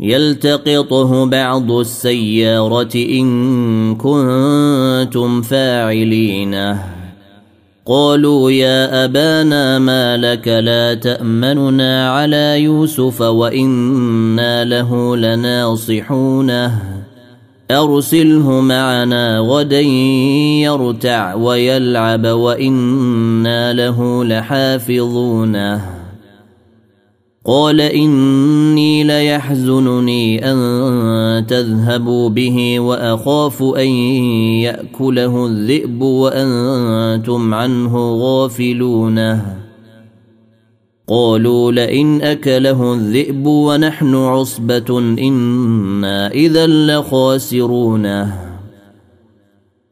يلتقطه بعض السيارة إن كنتم فاعلين. قالوا يا أبانا ما لك لا تأمننا على يوسف وإنا له لناصحونه أرسله معنا غدا يرتع ويلعب وإنا له لحافظونه قال إني ليحزنني أن تذهبوا به وأخاف أن يأكله الذئب وأنتم عنه غافلونه قالوا لئن أكله الذئب ونحن عصبة إنا إذا لخاسرونه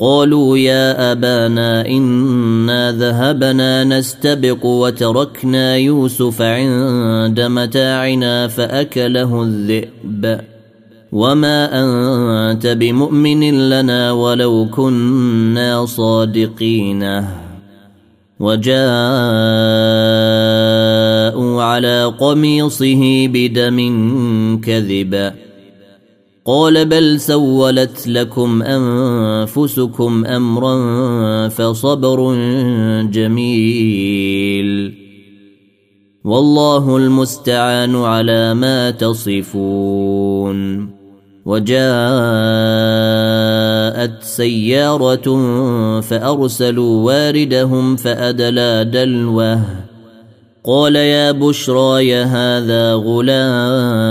قالوا يا أبانا إنا ذهبنا نستبق وتركنا يوسف عند متاعنا فأكله الذئب. وما أنت بمؤمن لنا ولو كنا صادقين. وجاءوا على قميصه بدم كذب. قال بل سولت لكم أنفسكم أمرا فصبر جميل. والله المستعان على ما تصفون. وجاءت سيارة فأرسلوا واردهم فأدلى دلوه. قال يا بشرى يا هذا غلام.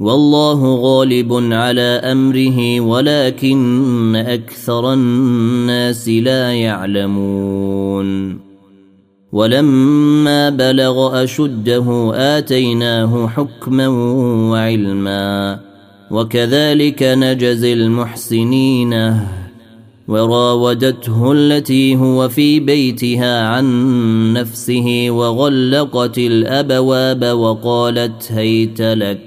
والله غالب على أمره ولكن أكثر الناس لا يعلمون. ولما بلغ أشده آتيناه حكما وعلما وكذلك نجزي المحسنين. وراودته التي هو في بيتها عن نفسه وغلقت الأبواب وقالت هيت لك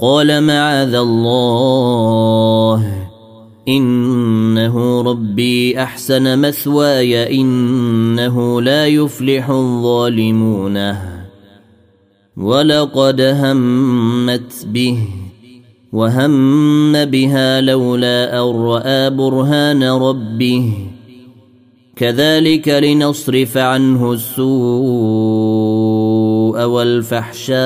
قال معاذ الله. إنه ربي أحسن مثواي. إنه لا يفلح الظالمون. ولقد همت به. وهم بها لولا أن رأى برهان ربه. كذلك لنصرف عنه السوء والفحشاء.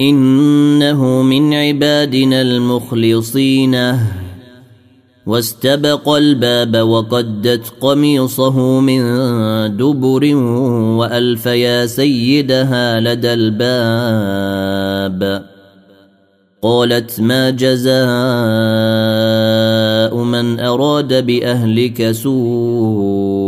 إنه من عبادنا المخلصين. واستبق الباب وقدت قميصه من دبر وألف يا سيدها لدى الباب. قالت ما جزاء من أراد بأهلك سوءا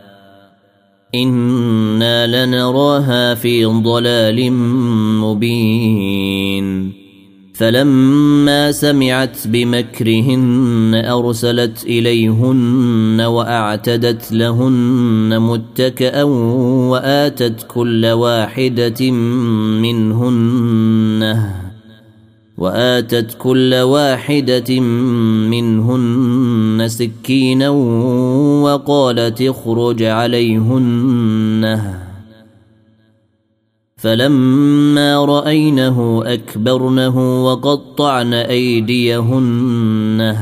إنا لنراها في ضلال مبين. فلما سمعت بمكرهن ارسلت اليهن واعتدت لهن متكئا واتت كل واحدة منهن وآتت كل واحدة منهن سكينا وقالت اخرج عليهن. فلما رأينه أكبرنه وقطعن أيديهن.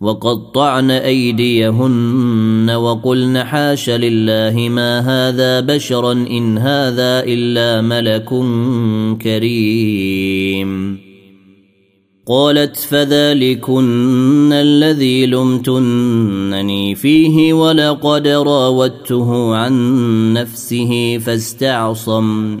وقطعن أيديهن وقلن حاش لله ما هذا بشرا إن هذا إلا ملك كريم. قالت فذلكن الذي لمتنني فيه ولقد راودته عن نفسه فاستعصم.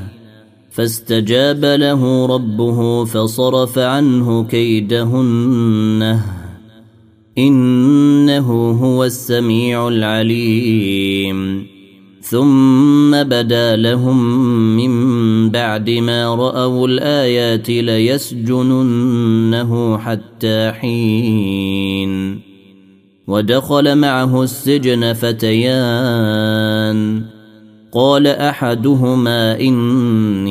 فاستجاب له ربه فصرف عنه كيدهن. إنه هو السميع العليم. ثم بدا لهم من بعد ما رأوا الآيات ليسجننه حتى حين. ودخل معه السجن فتيان. قال أحدهما إني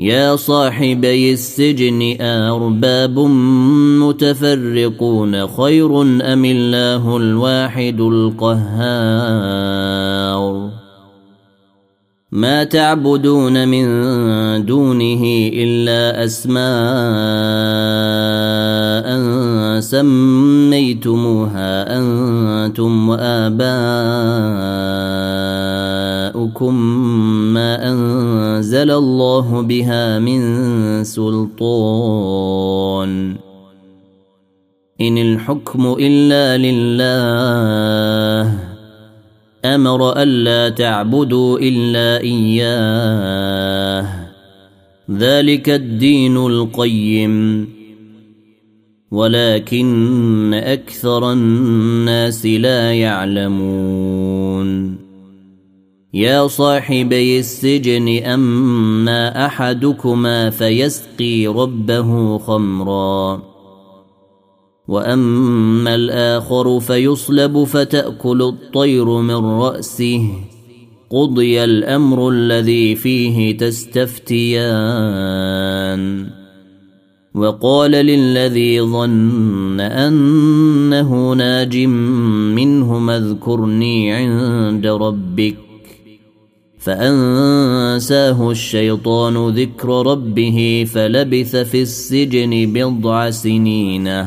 يا صاحبي السجن أرباب متفرقون خير أم الله الواحد القهار؟ ما تعبدون من دونه إلا أسماء سميتموها أنتم وآباؤكم ما أنزل الله بها من سلطان. إن الحكم إلا لله. أمر ألا تعبدوا إلا إياه. ذلك الدين القيم. ولكن أكثر الناس لا يعلمون. يا صاحبي السجن اما احدكما فيسقي ربه خمرا واما الآخر فيصلب فتاكل الطير من راسه قضي الامر الذي فيه تستفتيان وقال للذي ظن انه ناج منهما اذكرني عند ربك فأنساه الشيطان ذكر ربه فلبث في السجن بضع سنين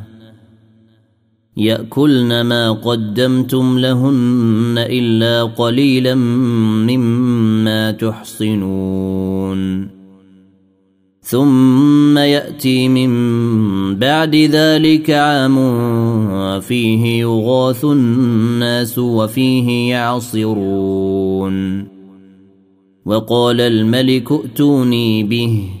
يأكلن ما قدمتم لهن إلا قليلا مما تحصنون. ثم يأتي من بعد ذلك عام فيه يغاث الناس وفيه يعصرون. وقال الملك ائتوني به.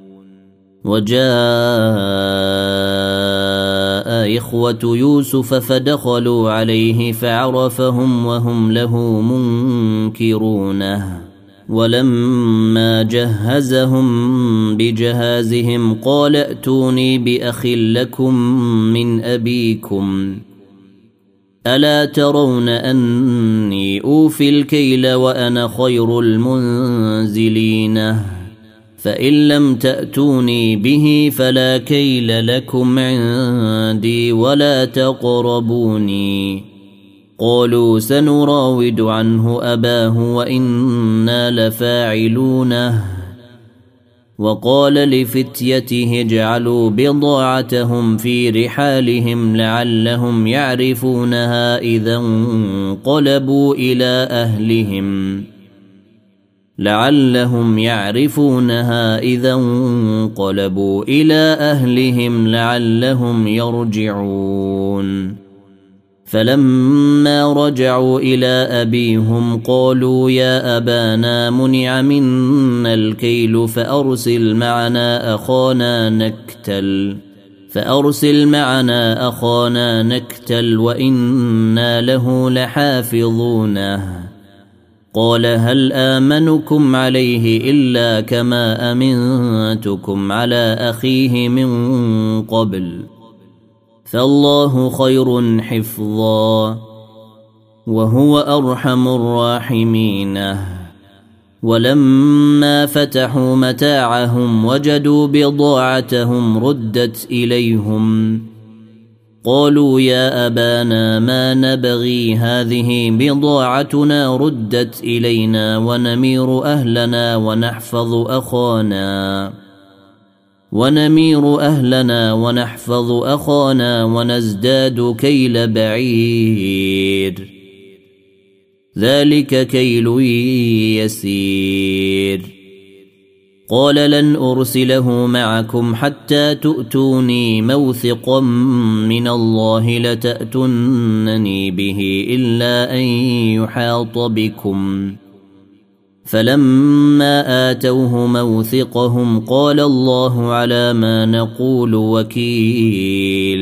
وجاء إخوة يوسف فدخلوا عليه فعرفهم وهم له منكرونه ولما جهزهم بجهازهم قال ائتوني بأخ لكم من أبيكم. ألا ترون أني أوفي الكيل وأنا خير المنزلين؟ فإن لم تأتوني به فلا كيل لكم عندي ولا تقربوني. قالوا سنراود عنه أباه وإنا لفاعلونه. وقال لفتيته اجعلوا بضاعتهم في رحالهم لعلهم يعرفونها إذا انقلبوا إلى أهلهم. لعلهم يعرفونها إذا انقلبوا إلى أهلهم لعلهم يرجعون. فلما رجعوا إلى أبيهم قالوا يا أبانا منع منا الكيل فأرسل معنا أخانا نكتل. فأرسل معنا أخانا نكتل وإنا له لحافظونه. قال هل آمنكم عليه إلا كما أمنتكم على أخيه من قبل فالله خير حفظا وهو أرحم الراحمين. ولما فتحوا متاعهم وجدوا بضاعتهم ردت إليهم قالوا يا أبانا ما نبغي هذه بضاعتنا ردت إلينا ونمير أهلنا ونحفظ أخانا. ونمير أهلنا ونحفظ أخانا ونزداد كيل بعير. ذلك كيل يسير. قال لن أرسله معكم حتى تؤتوني موثقا من الله لتاتونني به إلا أن يحاط بكم. فلما آتوه موثقهم قال الله على ما نقول وكيل.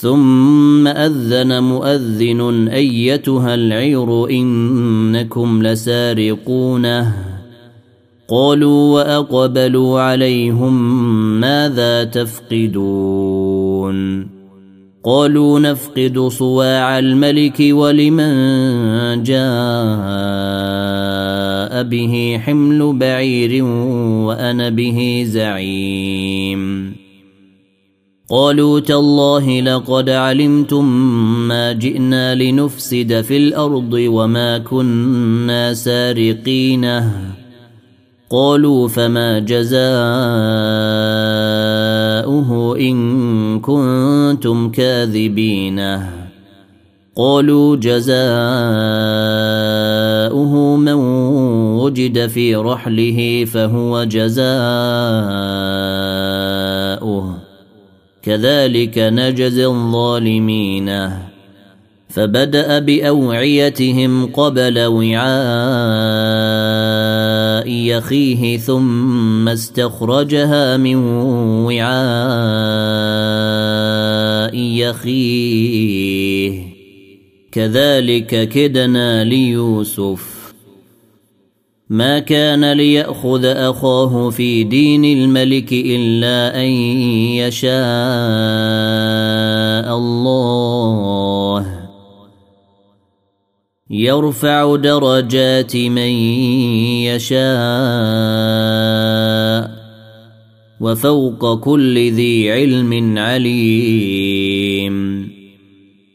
ثم أذن مؤذن أيتها العير إنكم لسارقونه. قالوا وأقبلوا عليهم ماذا تفقدون؟ قالوا نفقد صواع الملك ولمن جاء به حمل بعير وأنا به زعيم. قالوا تالله لقد علمتم ما جئنا لنفسد في الأرض وما كنا سارقين قالوا فما جزاؤه إن كنتم كاذبين قالوا جزاؤه من وجد في رحله فهو جزاؤه. كذلك نجزي الظالمين. فبدأ بأوعيتهم قبل وعاء يخيه ثم استخرجها من وعاء يخيه. كذلك كدنا ليوسف. ما كان ليأخذ أخاه في دين الملك إلا أن يشاء الله. يرفع درجات من يشاء وفوق كل ذي علم عليم.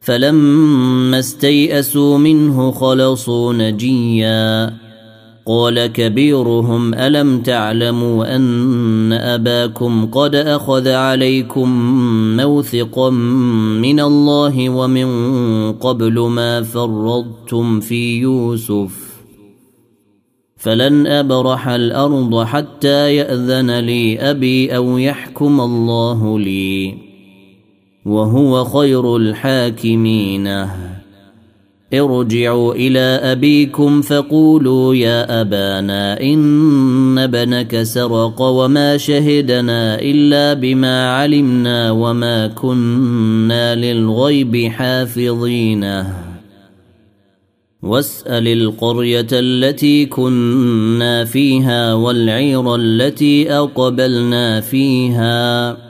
فلما استيئسوا منه خلصوا نجيا. قال كبيرهم ألم تعلموا أن أباكم قد أخذ عليكم موثقا من الله ومن قبل ما فرضتم في يوسف؟ فلن أبرح الأرض حتى يأذن لي أبي أو يحكم الله لي. وهو خير الحاكمين. ارجعوا إلى أبيكم فقولوا يا أبانا إن ابنك سرق وما شهدنا إلا بما علمنا وما كنا للغيب حافظين. واسأل القرية التي كنا فيها والعير التي أقبلنا فيها.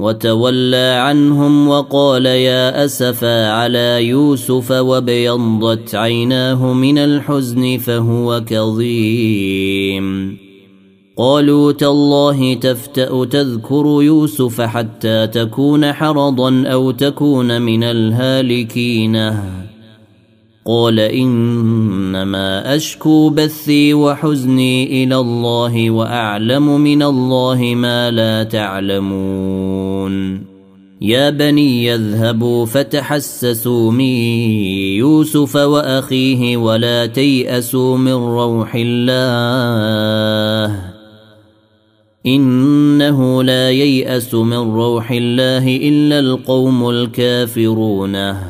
وتولى عنهم وقال يا أسفا على يوسف وابيضت عيناه من الحزن فهو كظيم. قالوا تالله تفتأ تذكر يوسف حتى تكون حرضا أو تكون من الهالكين. قال إنما أشكو بثي وحزني إلى الله وأعلم من الله ما لا تعلمون. يا بني يذهبوا فتحسسوا من يوسف وأخيه ولا تيأسوا من روح الله. إنه لا ييأس من روح الله إلا القوم الكافرون.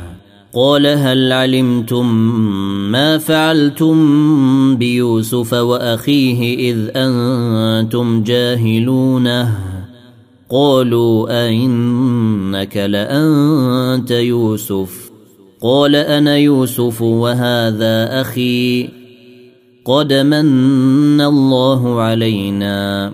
قال هل علمتم ما فعلتم بيوسف وأخيه إذ أنتم جاهلونه قالوا أئنك لأنت يوسف قال أنا يوسف وهذا أخي قد من الله علينا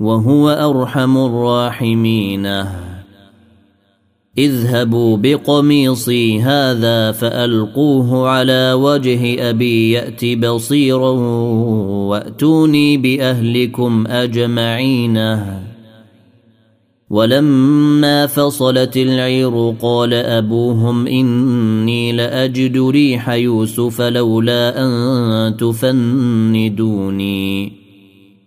وهو أرحم الراحمين. اذهبوا بقميصي هذا فألقوه على وجه أبي يأت بصيرا وأتوني بأهلكم أجمعين. ولما فصلت العير قال أبوهم إني لأجد ريح يوسف لولا أن تفندوني.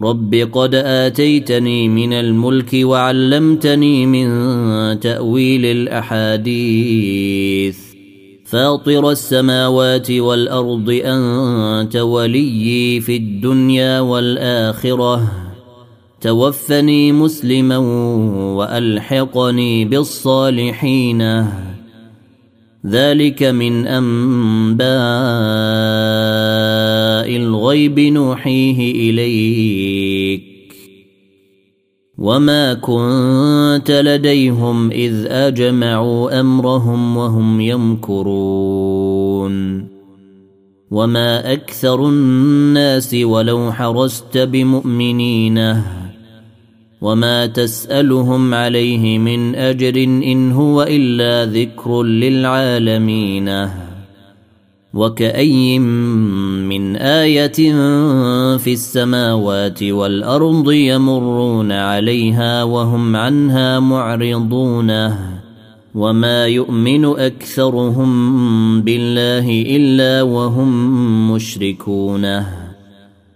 رب قد اتيتني من الملك وعلمتني من تاويل الاحاديث فاطر السماوات والارض انت وليي في الدنيا والاخره توفني مسلما والحقني بالصالحين ذلك من أنباء الغيب نوحيه إليك. وما كنت لديهم إذ أجمعوا أمرهم وهم يمكرون. وما أكثر الناس ولو حرست بمؤمنينه وما تسالهم عليه من اجر ان هو الا ذكر للعالمين وكأي من آية في السماوات والأرض يمرون عليها وهم عنها معرضون وما يؤمن أكثرهم بالله إلا وهم مشركون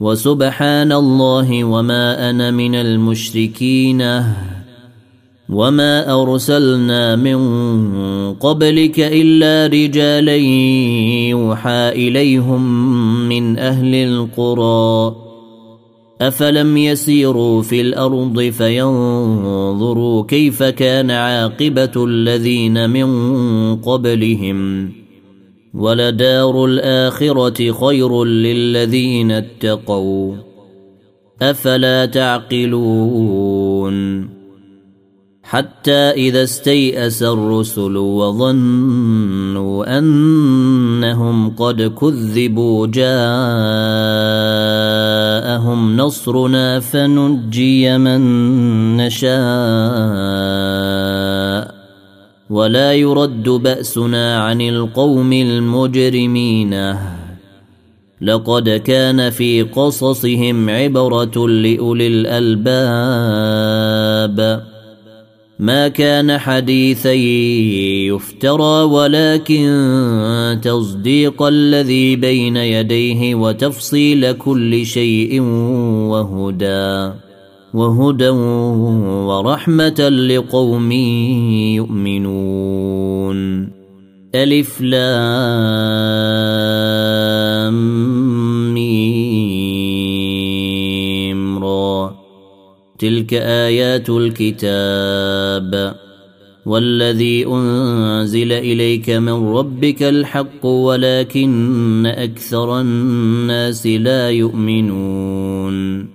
وسبحان الله وما أنا من المشركين. وما أرسلنا من قبلك إلا رجالا يوحى إليهم من أهل القرى. أفلم يسيروا في الأرض فينظروا كيف كان عاقبة الذين من قبلهم. ولدار الاخره خير للذين اتقوا. أفلا تعقلون؟ حتى إذا استيأس الرسل وظنوا أنهم قد كذبوا جاءهم نصرنا فنجي من نشاء. ولا يرد بأسنا عن القوم المجرمين. لقد كان في قصصهم عبرة لأولي الألباب. ما كان حديثا يفترى ولكن تصديق الذي بين يديه وتفصيل كل شيء وهدى. وهدى ورحمة لقوم يؤمنون. ألف لام را. تلك آيات الكتاب. والذي أنزل إليك من ربك الحق ولكن أكثر الناس لا يؤمنون.